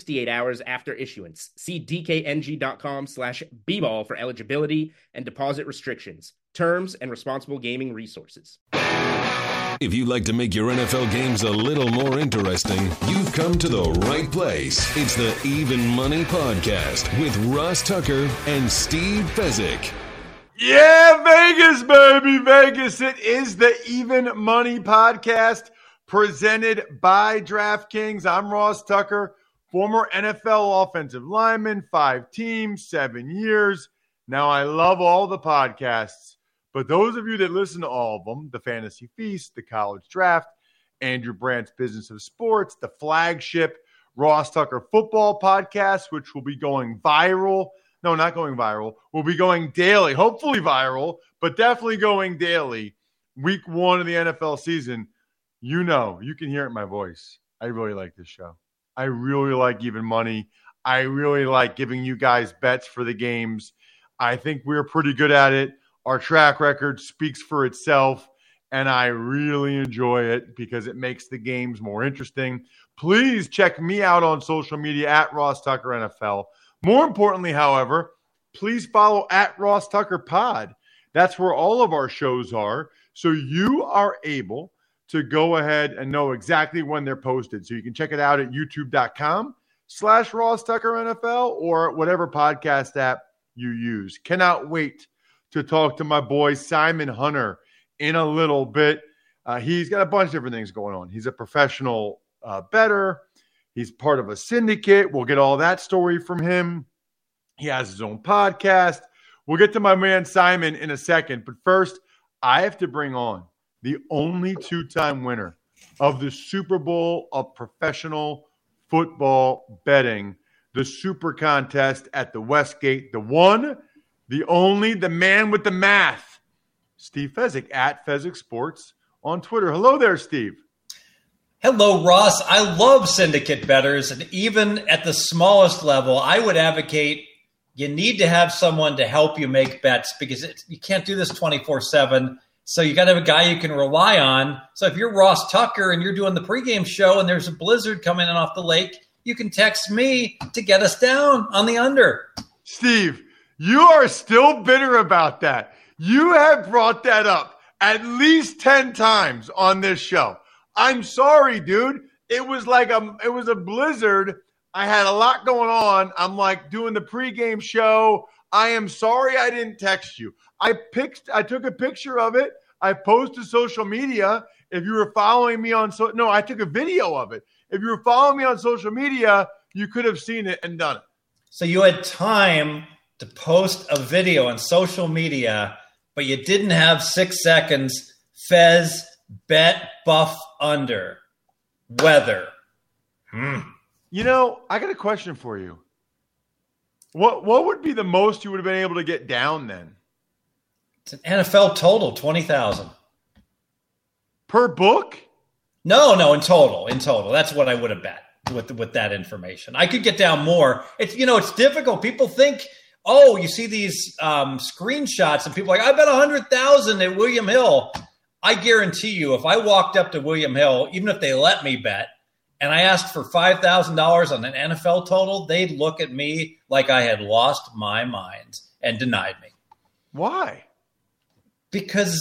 68 hours after issuance. See dkng.com slash bball for eligibility and deposit restrictions, terms, and responsible gaming resources. If you'd like to make your NFL games a little more interesting, you've come to the right place. It's the Even Money Podcast with Ross Tucker and Steve Fezzik. Yeah, Vegas, baby, Vegas. It is the Even Money Podcast presented by DraftKings. I'm Ross Tucker former NFL offensive lineman, five teams, seven years. Now, I love all the podcasts, but those of you that listen to all of them the Fantasy Feast, the College Draft, Andrew Brandt's Business of Sports, the flagship Ross Tucker Football podcast, which will be going viral. No, not going viral. We'll be going daily, hopefully viral, but definitely going daily. Week one of the NFL season. You know, you can hear it in my voice. I really like this show. I really like even money. I really like giving you guys bets for the games. I think we're pretty good at it. Our track record speaks for itself, and I really enjoy it because it makes the games more interesting. Please check me out on social media at Ross Tucker NFL. More importantly, however, please follow at Ross Tucker Pod. That's where all of our shows are. So you are able to go ahead and know exactly when they're posted. So you can check it out at youtube.com slash Ross Tucker NFL or whatever podcast app you use. Cannot wait to talk to my boy Simon Hunter in a little bit. Uh, he's got a bunch of different things going on. He's a professional uh, better. He's part of a syndicate. We'll get all that story from him. He has his own podcast. We'll get to my man Simon in a second. But first, I have to bring on the only two time winner of the Super Bowl of professional football betting, the Super Contest at the Westgate, the one, the only, the man with the math, Steve Fezzik at Fezzik Sports on Twitter. Hello there, Steve. Hello, Ross. I love syndicate betters, and even at the smallest level, I would advocate you need to have someone to help you make bets because you can't do this 24 7 so you got to have a guy you can rely on. So if you're Ross Tucker and you're doing the pregame show and there's a blizzard coming in off the lake, you can text me to get us down on the under. Steve, you are still bitter about that. You have brought that up at least 10 times on this show. I'm sorry, dude. It was like a it was a blizzard. I had a lot going on. I'm like doing the pregame show. I am sorry I didn't text you. I picked I took a picture of it I posted social media. If you were following me on so no, I took a video of it. If you were following me on social media, you could have seen it and done it. So you had time to post a video on social media, but you didn't have six seconds. Fez bet buff under weather. Hmm. You know, I got a question for you. What what would be the most you would have been able to get down then? It's an NFL total, 20,000. Per book? No, no, in total, in total. That's what I would have bet with with that information. I could get down more. It's you know, it's difficult. People think, oh, you see these um, screenshots, and people are like, I bet a hundred thousand at William Hill. I guarantee you, if I walked up to William Hill, even if they let me bet, and I asked for five thousand dollars on an NFL total, they'd look at me like I had lost my mind and denied me. Why? Because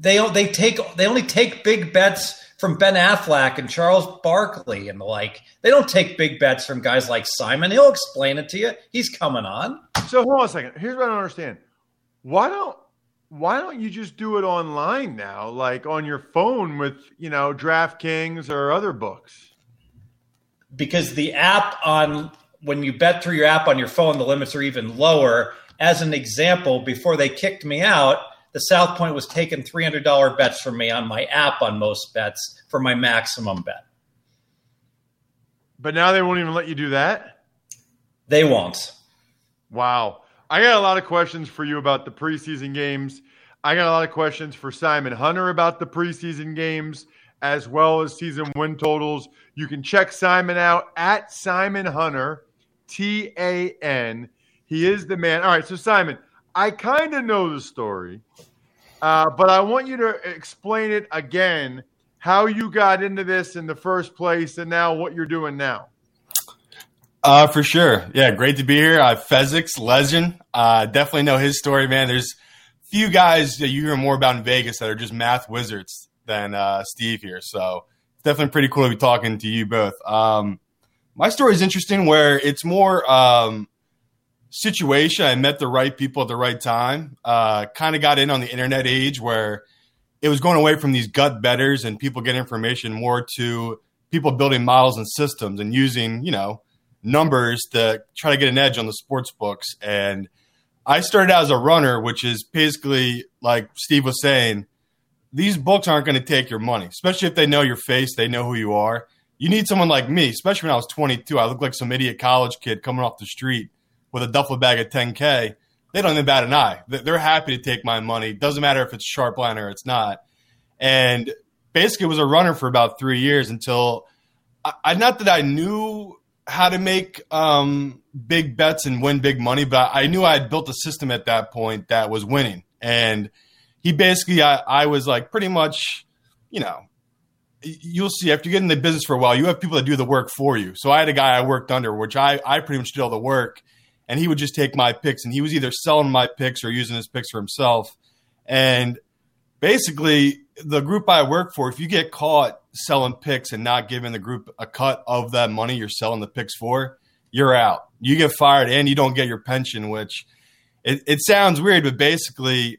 they they take they only take big bets from Ben Affleck and Charles Barkley and the like. They don't take big bets from guys like Simon. He'll explain it to you. He's coming on. So hold on a second. Here's what I don't understand. Why don't why don't you just do it online now, like on your phone with you know DraftKings or other books? Because the app on when you bet through your app on your phone, the limits are even lower. As an example, before they kicked me out, the South Point was taking $300 bets from me on my app on most bets for my maximum bet. But now they won't even let you do that? They won't. Wow. I got a lot of questions for you about the preseason games. I got a lot of questions for Simon Hunter about the preseason games as well as season win totals. You can check Simon out at Simon Hunter, T A N. He is the man. All right, so Simon, I kind of know the story, uh, but I want you to explain it again how you got into this in the first place and now what you're doing now. Uh, for sure. Yeah, great to be here. Uh, Fezzik's legend. Uh, definitely know his story, man. There's few guys that you hear more about in Vegas that are just math wizards than uh, Steve here. So it's definitely pretty cool to be talking to you both. Um, my story is interesting where it's more um, situation. I met the right people at the right time. Uh, kind of got in on the internet age where it was going away from these gut betters and people get information more to people building models and systems and using, you know, numbers to try to get an edge on the sports books. And I started out as a runner, which is basically like Steve was saying, these books aren't going to take your money, especially if they know your face, they know who you are. You need someone like me, especially when I was 22. I looked like some idiot college kid coming off the street with a duffel bag of 10K. They don't even bat an eye. They're happy to take my money. Doesn't matter if it's sharp line or it's not. And basically, was a runner for about three years until I, not that I knew how to make um, big bets and win big money, but I knew I had built a system at that point that was winning. And he basically, I, I was like pretty much, you know, you'll see after you get in the business for a while, you have people that do the work for you. So I had a guy I worked under, which I, I pretty much did all the work, and he would just take my picks, and he was either selling my picks or using his picks for himself. And basically, the group I work for, if you get caught selling picks and not giving the group a cut of that money you're selling the picks for, you're out. You get fired and you don't get your pension, which it, it sounds weird, but basically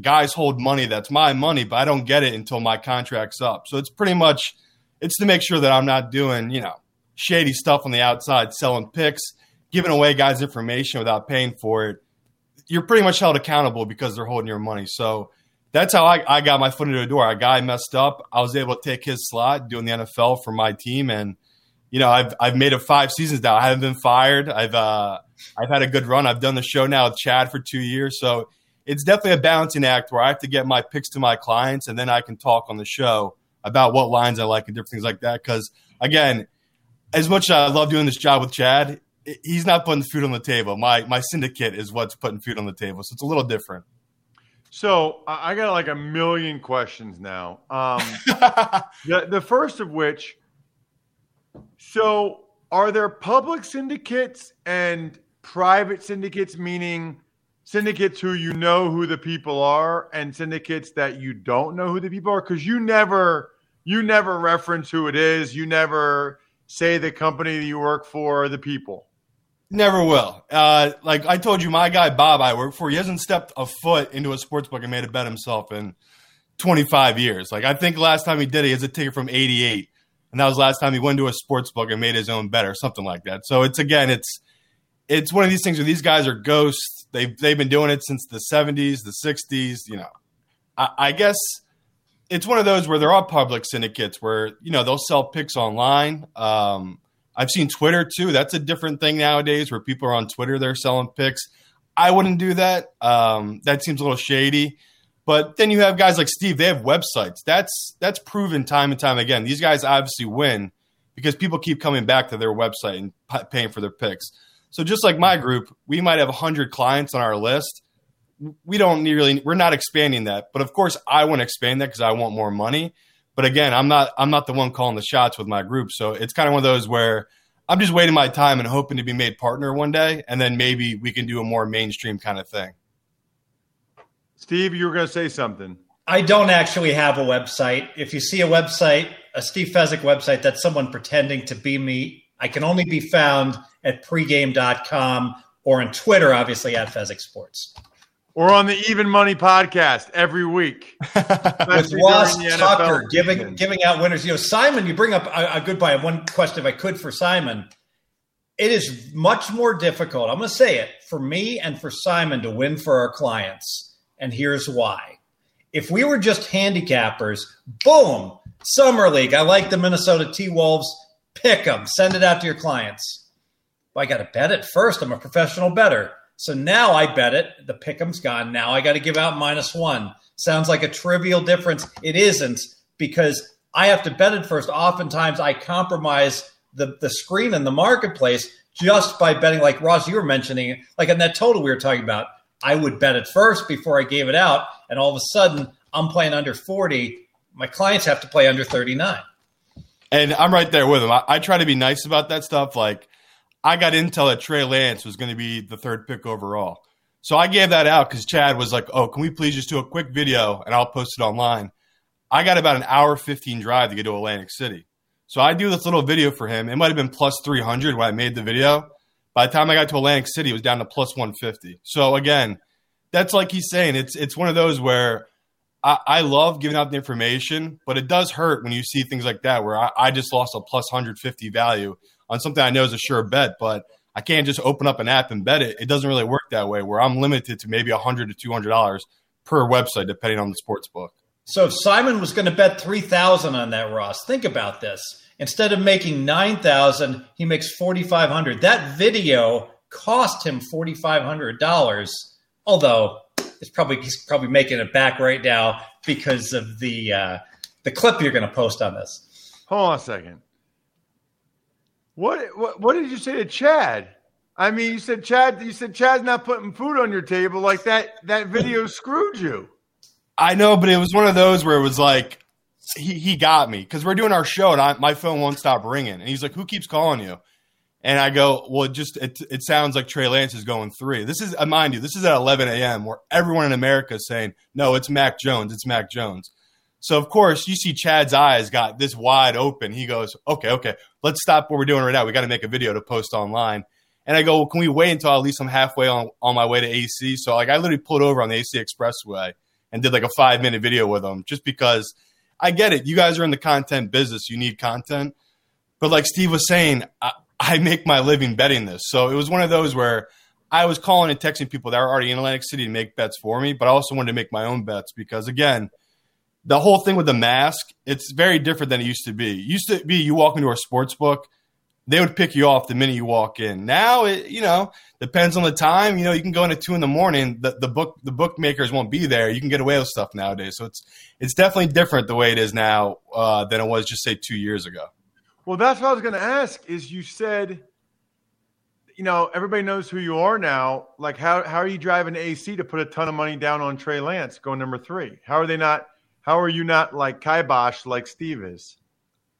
guys hold money that's my money, but I don't get it until my contract's up. So it's pretty much it's to make sure that I'm not doing, you know, shady stuff on the outside, selling picks, giving away guys information without paying for it. You're pretty much held accountable because they're holding your money. So that's how I, I got my foot into the door. A guy messed up. I was able to take his slot doing the NFL for my team and you know, I've I've made it five seasons now. I haven't been fired. I've uh, I've had a good run. I've done the show now with Chad for two years, so it's definitely a balancing act where I have to get my picks to my clients and then I can talk on the show about what lines I like and different things like that. Because again, as much as I love doing this job with Chad, he's not putting food on the table. My my syndicate is what's putting food on the table, so it's a little different. So I got like a million questions now. Um, the the first of which, so are there public syndicates and private syndicates, meaning syndicates who you know who the people are and syndicates that you don't know who the people are because you never you never reference who it is you never say the company that you work for or the people never will uh, like i told you my guy bob i work for he hasn't stepped a foot into a sports book and made a bet himself in 25 years like i think last time he did it he has a ticket from 88 and that was last time he went to a sports book and made his own bet or something like that so it's again it's it's one of these things where these guys are ghosts. They've they've been doing it since the '70s, the '60s. You know, I, I guess it's one of those where there are public syndicates where you know they'll sell picks online. Um, I've seen Twitter too. That's a different thing nowadays where people are on Twitter they're selling picks. I wouldn't do that. Um, that seems a little shady. But then you have guys like Steve. They have websites. That's that's proven time and time again. These guys obviously win because people keep coming back to their website and p- paying for their picks. So just like my group, we might have 100 clients on our list. We don't really we're not expanding that. But of course, I want to expand that cuz I want more money. But again, I'm not I'm not the one calling the shots with my group. So it's kind of one of those where I'm just waiting my time and hoping to be made partner one day and then maybe we can do a more mainstream kind of thing. Steve, you were going to say something. I don't actually have a website. If you see a website, a Steve Fezzik website, that's someone pretending to be me. I can only be found at pregame.com or on Twitter, obviously at Fezzik Sports. Or on the Even Money podcast every week. With Ross Tucker giving giving out winners. You know, Simon, you bring up a, a good point. One question, if I could, for Simon. It is much more difficult. I'm going to say it for me and for Simon to win for our clients. And here's why. If we were just handicappers, boom, Summer League. I like the Minnesota T Wolves. Pick them. Send it out to your clients. Well, I got to bet it first. I'm a professional better. So now I bet it. The pick'em's gone. Now I got to give out minus one. Sounds like a trivial difference. It isn't because I have to bet it first. Oftentimes I compromise the, the screen in the marketplace just by betting, like Ross, you were mentioning, like in that total we were talking about. I would bet it first before I gave it out. And all of a sudden, I'm playing under 40. My clients have to play under 39. And I'm right there with them. I, I try to be nice about that stuff. Like, I got intel that Trey Lance was going to be the third pick overall. So I gave that out because Chad was like, oh, can we please just do a quick video and I'll post it online? I got about an hour 15 drive to get to Atlantic City. So I do this little video for him. It might have been plus 300 when I made the video. By the time I got to Atlantic City, it was down to plus 150. So again, that's like he's saying. It's it's one of those where I, I love giving out the information, but it does hurt when you see things like that where I, I just lost a plus 150 value on something I know is a sure bet, but I can't just open up an app and bet it. It doesn't really work that way where I'm limited to maybe 100 to $200 per website, depending on the sports book. So if Simon was going to bet 3000 on that, Ross, think about this. Instead of making 9000 he makes 4500 That video cost him $4,500, although it's probably he's probably making it back right now because of the uh, the clip you're going to post on this. Hold on a second. What, what what did you say to Chad? I mean, you said Chad. You said Chad's not putting food on your table like that. That video screwed you. I know, but it was one of those where it was like he, he got me because we're doing our show and I, my phone won't stop ringing. And he's like, "Who keeps calling you?" And I go, "Well, it just it, it sounds like Trey Lance is going three. This is, uh, mind you, this is at 11 a.m. where everyone in America is saying, "No, it's Mac Jones. It's Mac Jones." So of course, you see Chad's eyes got this wide open. He goes, "Okay, okay, let's stop what we're doing right now. We got to make a video to post online." And I go, well, "Can we wait until at least I'm halfway on on my way to AC?" So like, I literally pulled over on the AC Expressway and did like a five minute video with them just because I get it. You guys are in the content business. You need content, but like Steve was saying, I, I make my living betting this. So it was one of those where. I was calling and texting people that were already in Atlantic City to make bets for me, but I also wanted to make my own bets because, again, the whole thing with the mask, it's very different than it used to be. It used to be you walk into a sports book, they would pick you off the minute you walk in. Now it, you know, depends on the time. You know, you can go in at two in the morning. The, the book the bookmakers won't be there. You can get away with stuff nowadays. So it's it's definitely different the way it is now uh, than it was just say two years ago. Well, that's what I was going to ask. Is you said, you know, everybody knows who you are now. Like, how how are you driving AC to put a ton of money down on Trey Lance going number three? How are they not? How are you not like kibosh like Steve is?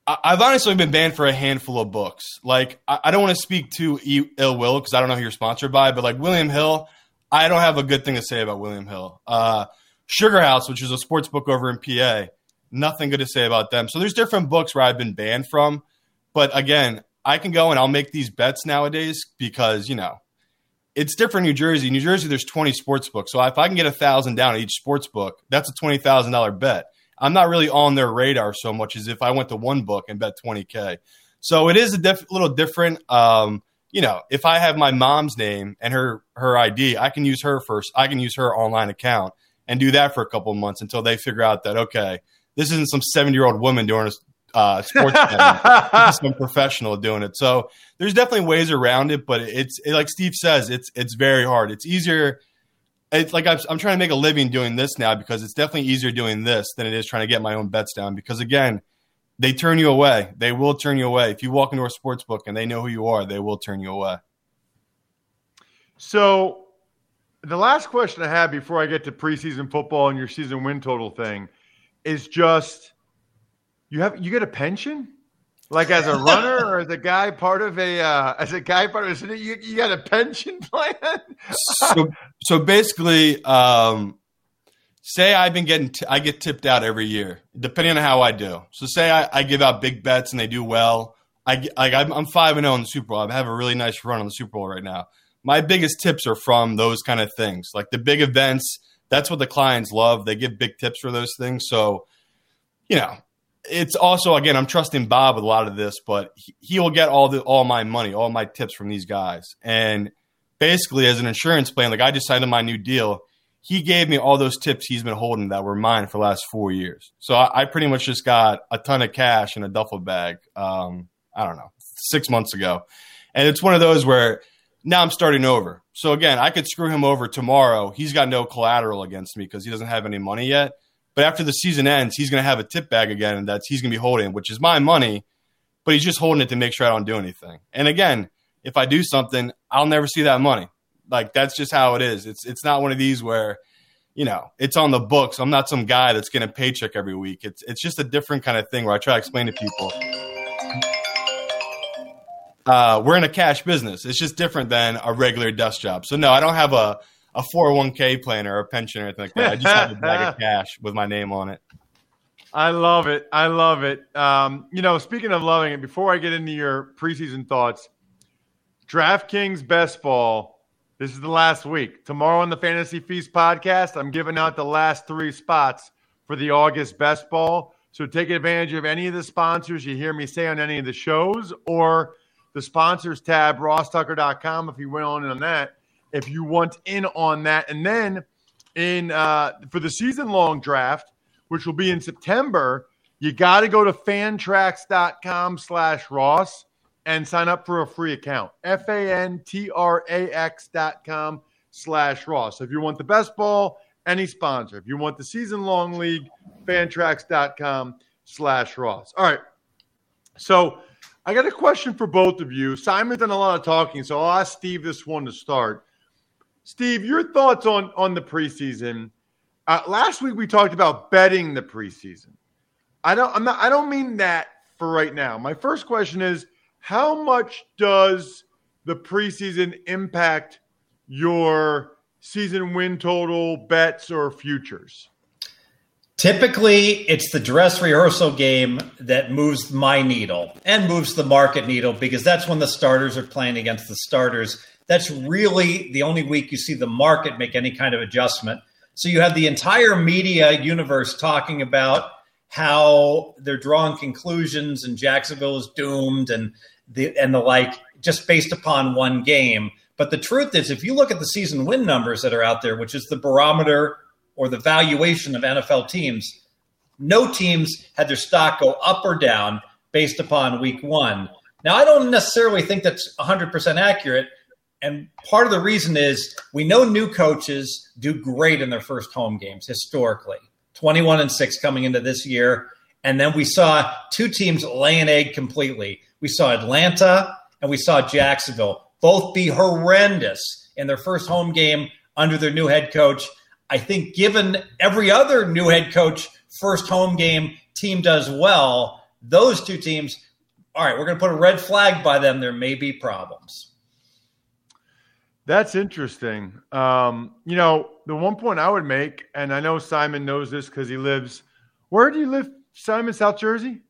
I've honestly been banned for a handful of books. Like, I don't want to speak too ill will because I don't know who you're sponsored by, but like William Hill, I don't have a good thing to say about William Hill. Uh, Sugar House, which is a sports book over in PA, nothing good to say about them. So there's different books where I've been banned from. But again, I can go and I'll make these bets nowadays because, you know, it's different in New Jersey. New Jersey, there's 20 sports books. So if I can get a thousand down at each sports book, that's a $20,000 bet. I'm not really on their radar so much as if I went to one book and bet 20K. So it is a diff- little different. Um, you know, if I have my mom's name and her her ID, I can use her first. I can use her online account and do that for a couple of months until they figure out that okay, this isn't some 70 year old woman doing uh, sports some professional doing it. So there's definitely ways around it, but it's it, like Steve says, it's it's very hard. It's easier it's like I'm, trying to make a living doing this now because it's definitely easier doing this than it is trying to get my own bets down. Because again, they turn you away. They will turn you away. If you walk into a sports book and they know who you are, they will turn you away. So, the last question I have before I get to preseason football and your season win total thing is just you have you get a pension? Like as a runner or as a guy part of a uh, as a guy part of a you, you got a pension plan? so so basically, um, say I've been getting, t- I get tipped out every year, depending on how I do. So say I, I give out big bets and they do well. I, I I'm five and zero in the Super Bowl. I have a really nice run on the Super Bowl right now. My biggest tips are from those kind of things, like the big events. That's what the clients love. They give big tips for those things. So, you know, it's also again, I'm trusting Bob with a lot of this, but he, will get all the all my money, all my tips from these guys, and basically as an insurance plan, like I just signed my new deal he gave me all those tips he's been holding that were mine for the last four years. So I, I pretty much just got a ton of cash in a duffel bag. Um, I don't know, six months ago, and it's one of those where now I'm starting over. So again, I could screw him over tomorrow. He's got no collateral against me because he doesn't have any money yet. But after the season ends, he's going to have a tip bag again, and that's he's going to be holding, which is my money. But he's just holding it to make sure I don't do anything. And again, if I do something, I'll never see that money. Like that's just how it is. It's it's not one of these where, you know, it's on the books. I'm not some guy that's getting a paycheck every week. It's it's just a different kind of thing where I try to explain to people. Uh, we're in a cash business. It's just different than a regular desk job. So no, I don't have a a 401k plan or a pension or anything like that. I just have a bag of cash with my name on it. I love it. I love it. Um, you know, speaking of loving it, before I get into your preseason thoughts, DraftKings Best Ball this is the last week. Tomorrow on the Fantasy Feast podcast, I'm giving out the last three spots for the August Best Ball. So take advantage of any of the sponsors you hear me say on any of the shows or the sponsors tab, rosstucker.com, if you went on on that, if you want in on that. And then in uh, for the season long draft, which will be in September, you got to go to fantrax.com slash Ross and sign up for a free account. F A N T R A X dot com slash Ross. If you want the best ball, any sponsor. If you want the season long league, fantrax.com slash Ross. All right. So I got a question for both of you. Simon's done a lot of talking, so I'll ask Steve this one to start. Steve, your thoughts on, on the preseason. Uh, last week we talked about betting the preseason. I don't I'm not I don't mean that for right now. My first question is how much does the preseason impact your season win total bets or futures? Typically, it's the dress rehearsal game that moves my needle and moves the market needle because that's when the starters are playing against the starters. That's really the only week you see the market make any kind of adjustment. So you have the entire media universe talking about how they're drawing conclusions and Jacksonville is doomed and the and the like just based upon one game. But the truth is, if you look at the season win numbers that are out there, which is the barometer or the valuation of NFL teams, no teams had their stock go up or down based upon week one. Now, I don't necessarily think that's 100% accurate. And part of the reason is we know new coaches do great in their first home games historically 21 and 6 coming into this year. And then we saw two teams lay an egg completely. We saw Atlanta and we saw Jacksonville both be horrendous in their first home game under their new head coach. I think, given every other new head coach first home game team does well, those two teams, all right, we're going to put a red flag by them. There may be problems. That's interesting. Um, you know, the one point I would make, and I know Simon knows this because he lives. Where do you live, Simon? South Jersey.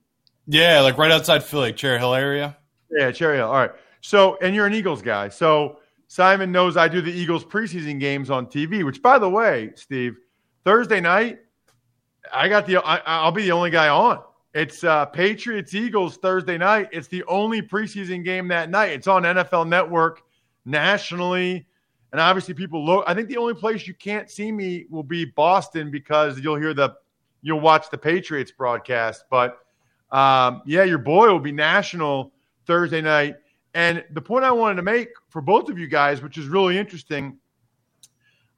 Yeah, like right outside Philly, Cherry Hill area. Yeah, Cherry Hill. All right. So, and you're an Eagles guy. So Simon knows I do the Eagles preseason games on TV. Which, by the way, Steve, Thursday night, I got the. I, will be the only guy on. It's uh, Patriots Eagles Thursday night. It's the only preseason game that night. It's on NFL Network nationally, and obviously people look. I think the only place you can't see me will be Boston because you'll hear the, you'll watch the Patriots broadcast, but um, yeah, your boy will be national Thursday night. And the point I wanted to make for both of you guys, which is really interesting,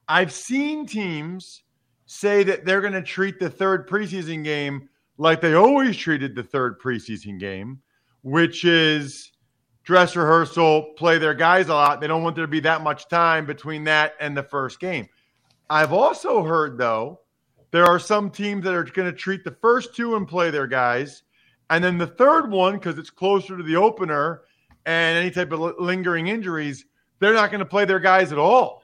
I've seen teams say that they're going to treat the third preseason game like they always treated the third preseason game, which is dress rehearsal, play their guys a lot. They don't want there to be that much time between that and the first game. I've also heard, though, there are some teams that are going to treat the first two and play their guys and then the third one, because it's closer to the opener and any type of lingering injuries, they're not going to play their guys at all.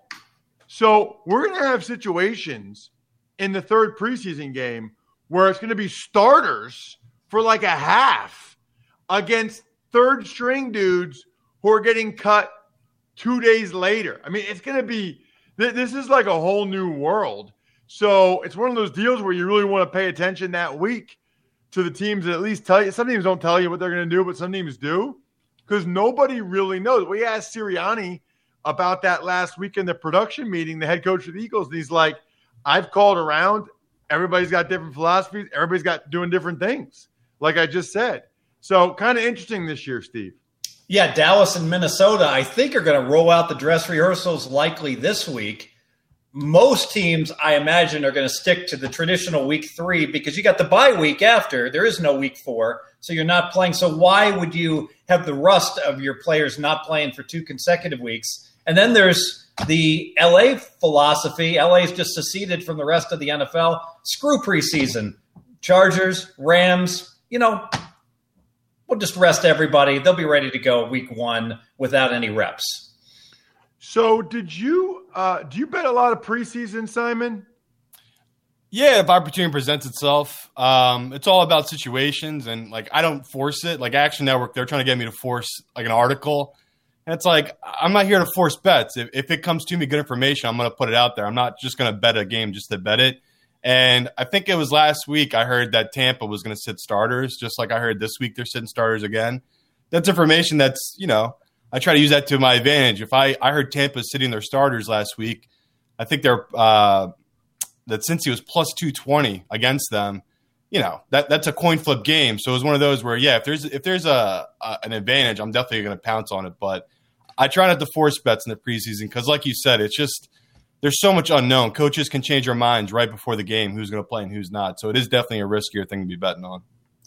So we're going to have situations in the third preseason game where it's going to be starters for like a half against third string dudes who are getting cut two days later. I mean, it's going to be this is like a whole new world. So it's one of those deals where you really want to pay attention that week to the teams that at least tell you. Some teams don't tell you what they're going to do, but some teams do because nobody really knows. We asked Sirianni about that last week in the production meeting, the head coach of the Eagles, and he's like, I've called around. Everybody's got different philosophies. Everybody's got doing different things, like I just said. So kind of interesting this year, Steve. Yeah, Dallas and Minnesota, I think, are going to roll out the dress rehearsals likely this week. Most teams, I imagine, are going to stick to the traditional week three because you got the bye week after. There is no week four, so you're not playing. So why would you have the rust of your players not playing for two consecutive weeks? And then there's the LA philosophy. LA is just seceded from the rest of the NFL. Screw preseason. Chargers, Rams, you know, we'll just rest everybody. They'll be ready to go week one without any reps. So, did you uh, do you bet a lot of preseason, Simon? Yeah, if opportunity presents itself, um, it's all about situations, and like I don't force it. Like Action Network, they're trying to get me to force like an article, and it's like I'm not here to force bets. If, if it comes to me good information, I'm going to put it out there. I'm not just going to bet a game just to bet it. And I think it was last week I heard that Tampa was going to sit starters, just like I heard this week they're sitting starters again. That's information that's, you know, I try to use that to my advantage. If I, I heard Tampa sitting their starters last week, I think they're, uh, that Cincy was plus 220 against them, you know, that that's a coin flip game. So it was one of those where, yeah, if there's, if there's a, a an advantage, I'm definitely going to pounce on it. But I try not to force bets in the preseason because, like you said, it's just, there's so much unknown. Coaches can change their minds right before the game who's going to play and who's not. So it is definitely a riskier thing to be betting on.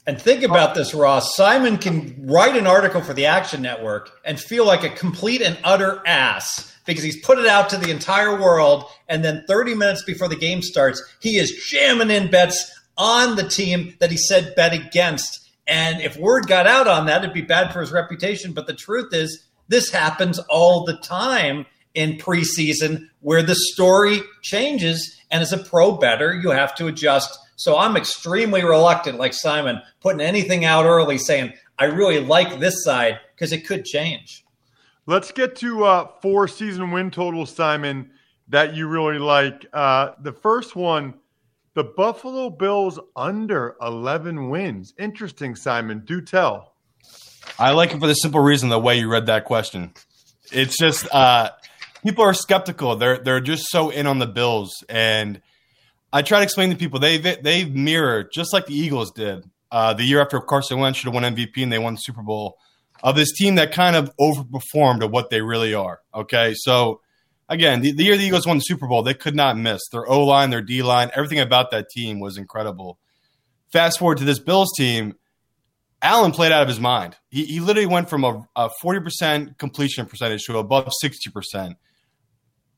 And think about this, Ross. Simon can write an article for the Action Network and feel like a complete and utter ass because he's put it out to the entire world. And then 30 minutes before the game starts, he is jamming in bets on the team that he said bet against. And if word got out on that, it'd be bad for his reputation. But the truth is, this happens all the time in preseason where the story changes. And as a pro better, you have to adjust. So I'm extremely reluctant, like Simon, putting anything out early saying, I really like this side because it could change. Let's get to uh, four season win totals, Simon, that you really like. Uh, the first one, the Buffalo Bills under 11 wins. Interesting, Simon. Do tell. I like it for the simple reason the way you read that question. It's just uh, people are skeptical. They're they're just so in on the Bills, and I try to explain to people they they mirror just like the Eagles did uh, the year after Carson Wentz should have won MVP and they won the Super Bowl of this team that kind of overperformed of what they really are. Okay, so again, the, the year the Eagles won the Super Bowl, they could not miss their O line, their D line, everything about that team was incredible. Fast forward to this Bills team. Allen played out of his mind. He, he literally went from a, a 40% completion percentage to above 60%.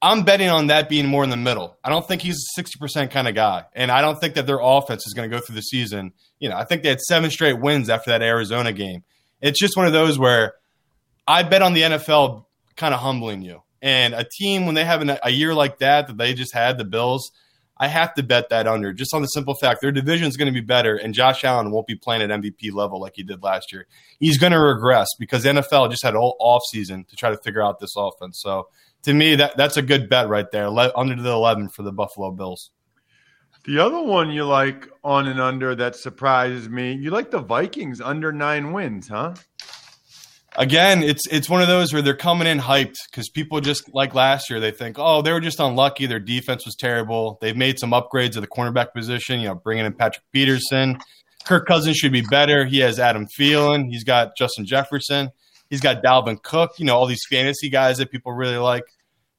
I'm betting on that being more in the middle. I don't think he's a 60% kind of guy. And I don't think that their offense is going to go through the season. You know, I think they had seven straight wins after that Arizona game. It's just one of those where I bet on the NFL kind of humbling you. And a team, when they have an, a year like that, that they just had, the Bills, I have to bet that under just on the simple fact their division is going to be better, and Josh Allen won't be playing at MVP level like he did last year. He's going to regress because the NFL just had a whole offseason to try to figure out this offense. So to me, that that's a good bet right there. Under the eleven for the Buffalo Bills. The other one you like on and under that surprises me, you like the Vikings under nine wins, huh? Again, it's it's one of those where they're coming in hyped because people just like last year. They think, oh, they were just unlucky. Their defense was terrible. They've made some upgrades at the cornerback position. You know, bringing in Patrick Peterson. Kirk Cousins should be better. He has Adam Thielen. He's got Justin Jefferson. He's got Dalvin Cook. You know, all these fantasy guys that people really like.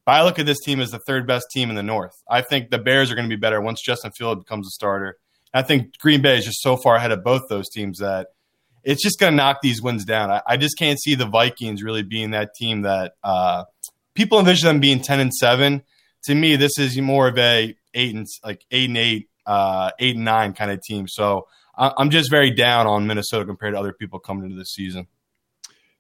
But I look at this team as the third best team in the North. I think the Bears are going to be better once Justin Fields becomes a starter. I think Green Bay is just so far ahead of both those teams that it's just going to knock these wins down. I, I, just can't see the Vikings really being that team that uh, people envision them being ten and seven. To me, this is more of a eight and like eight and eight, uh, eight and nine kind of team. So I, I'm just very down on Minnesota compared to other people coming into this season.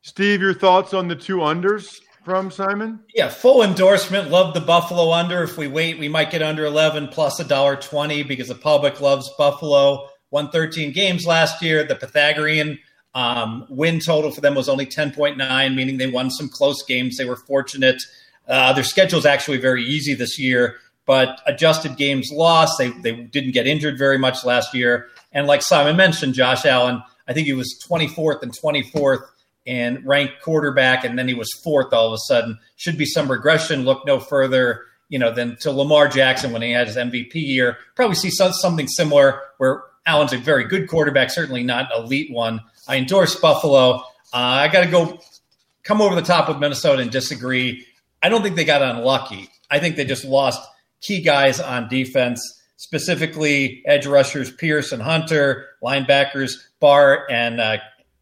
Steve, your thoughts on the two unders? from Simon? Yeah, full endorsement. Love the Buffalo under. If we wait, we might get under 11 plus a dollar 20 because the public loves Buffalo. Won 13 games last year. The Pythagorean um, win total for them was only 10.9, meaning they won some close games. They were fortunate. Uh, their schedule is actually very easy this year, but adjusted games lost. They, they didn't get injured very much last year. And like Simon mentioned, Josh Allen, I think he was 24th and 24th and ranked quarterback, and then he was fourth all of a sudden. Should be some regression. Look no further, you know, than to Lamar Jackson when he had his MVP year. Probably see something similar where Allen's a very good quarterback, certainly not elite one. I endorse Buffalo. Uh, I got to go come over the top with Minnesota and disagree. I don't think they got unlucky. I think they just lost key guys on defense, specifically edge rushers Pierce and Hunter, linebackers Barr and uh,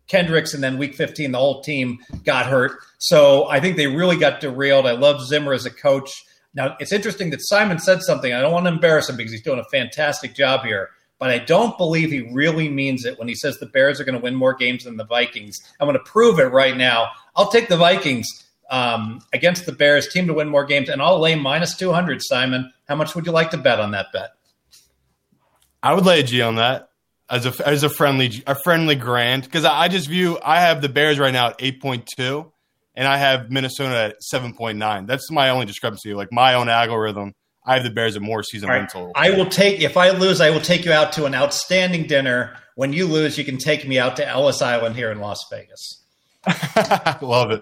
Kendricks, and then week 15, the whole team got hurt. So I think they really got derailed. I love Zimmer as a coach. Now, it's interesting that Simon said something. I don't want to embarrass him because he's doing a fantastic job here, but I don't believe he really means it when he says the Bears are going to win more games than the Vikings. I'm going to prove it right now. I'll take the Vikings um, against the Bears team to win more games, and I'll lay minus 200, Simon. How much would you like to bet on that bet? I would lay a G on that as a as a friendly a friendly grand because I, I, just view I have the Bears right now at eight point two, and I have Minnesota at seven point nine. That's my only discrepancy. Like my own algorithm, I have the Bears at more season right. total. I will take if I lose, I will take you out to an outstanding dinner. When you lose, you can take me out to Ellis Island here in Las Vegas. Love it.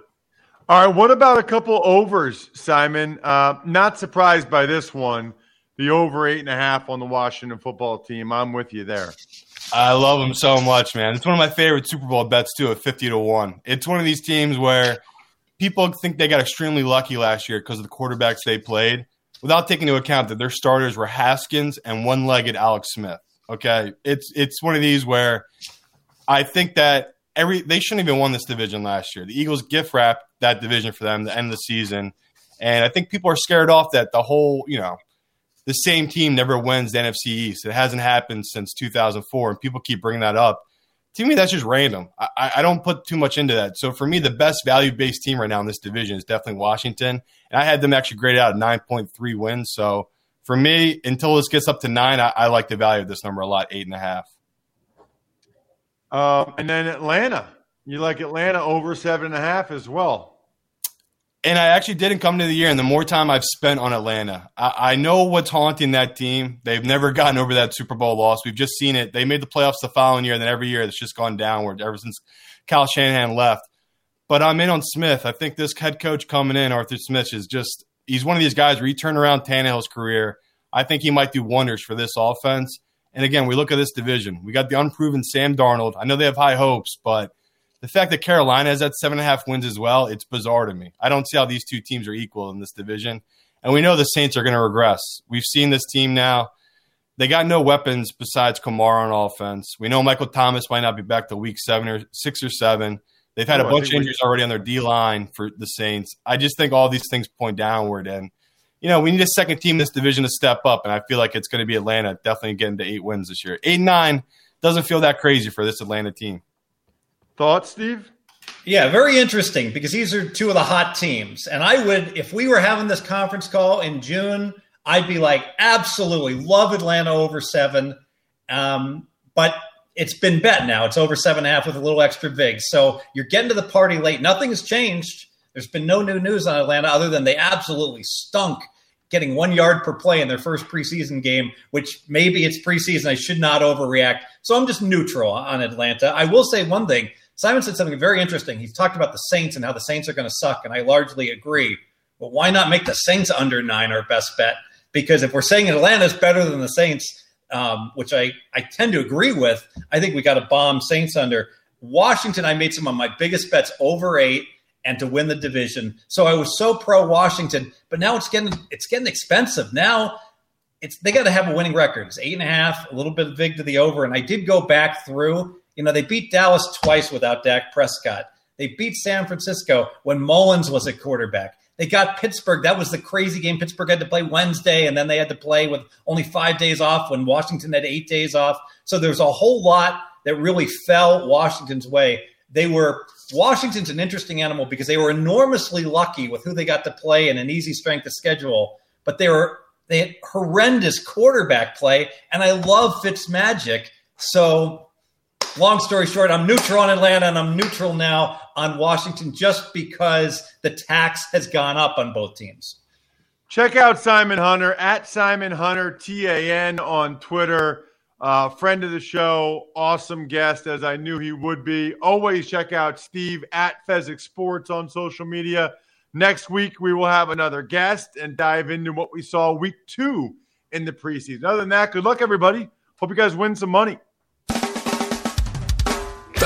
All right, what about a couple overs, Simon? Uh, not surprised by this one. The over eight and a half on the Washington football team. I'm with you there. I love them so much, man. It's one of my favorite Super Bowl bets too, at fifty to one. It's one of these teams where people think they got extremely lucky last year because of the quarterbacks they played, without taking into account that their starters were Haskins and one-legged Alex Smith. Okay, it's it's one of these where I think that every they shouldn't even won this division last year. The Eagles gift wrapped that division for them to end of the season, and I think people are scared off that the whole you know the same team never wins the NFC East. It hasn't happened since 2004, and people keep bringing that up. To me, that's just random. I, I don't put too much into that. So for me, the best value based team right now in this division is definitely Washington, and I had them actually graded out at 9.3 wins. So for me, until this gets up to nine, I, I like the value of this number a lot, eight and a half. Um, and then Atlanta, you like Atlanta over seven and a half as well and I actually didn't come to the year. And the more time I've spent on Atlanta, I, I, know what's haunting that team. They've never gotten over that Super Bowl loss. We've just seen it. They made the playoffs the following year, and then every year it's just gone downward ever since Kyle Shanahan left. But I'm in on Smith. I think this head coach coming in, Arthur Smith, is just he's one of these guys where he turned around Tannehill's career. I think he might do wonders for this offense. And again, we look at this division. We got the unproven Sam Darnold. I know they have high hopes, but the fact that Carolina has that seven and a half wins as well, it's bizarre to me. I don't see how these two teams are equal in this division. And we know the Saints are going to regress. We've seen this team now. They got no weapons besides Kamara on offense. We know Michael Thomas might not be back to week seven or six or seven. They've had oh, a bunch of injuries we- already on their D line for the Saints. I just think all these things point downward. And, you know, we need a second team in this division to step up. And I feel like it's going to be Atlanta definitely getting to eight wins this year. Eight nine doesn't feel that crazy for this Atlanta team. Thoughts, Steve? Yeah, very interesting because these are two of the hot teams. And I would, if we were having this conference call in June, I'd be like, absolutely love Atlanta over seven. Um, but it's been bet now. It's over seven and a half with a little extra vig. So you're getting to the party late. Nothing has changed. There's been no new news on Atlanta other than they absolutely stunk getting one yard per play in their first preseason game, which maybe it's preseason. I should not overreact. So I'm just neutral on Atlanta. I will say one thing Simon said something very interesting. He's talked about the Saints and how the Saints are going to suck, and I largely agree. But why not make the Saints under nine our best bet? Because if we're saying Atlanta's better than the Saints, um, which I, I tend to agree with, I think we got to bomb Saints under. Washington, I made some of my biggest bets over eight and to win the division. So I was so pro Washington, but now it's getting it's getting expensive. Now it's they got to have a winning record. It's eight and a half, a little bit vig to the over. And I did go back through you know, they beat Dallas twice without Dak Prescott. They beat San Francisco when Mullens was at quarterback. They got Pittsburgh. That was the crazy game. Pittsburgh had to play Wednesday, and then they had to play with only five days off when Washington had eight days off. So there's a whole lot that really fell Washington's way. They were Washington's an interesting animal because they were enormously lucky with who they got to play and an easy strength of schedule, but they were they had horrendous quarterback play, and I love Fitz magic. So, long story short, I'm neutral on Atlanta, and I'm neutral now on Washington just because the tax has gone up on both teams. Check out Simon Hunter at Simon Hunter TAN on Twitter. Uh, friend of the show, awesome guest, as I knew he would be. Always check out Steve at Fezzik Sports on social media. Next week, we will have another guest and dive into what we saw week two in the preseason. Other than that, good luck, everybody. Hope you guys win some money.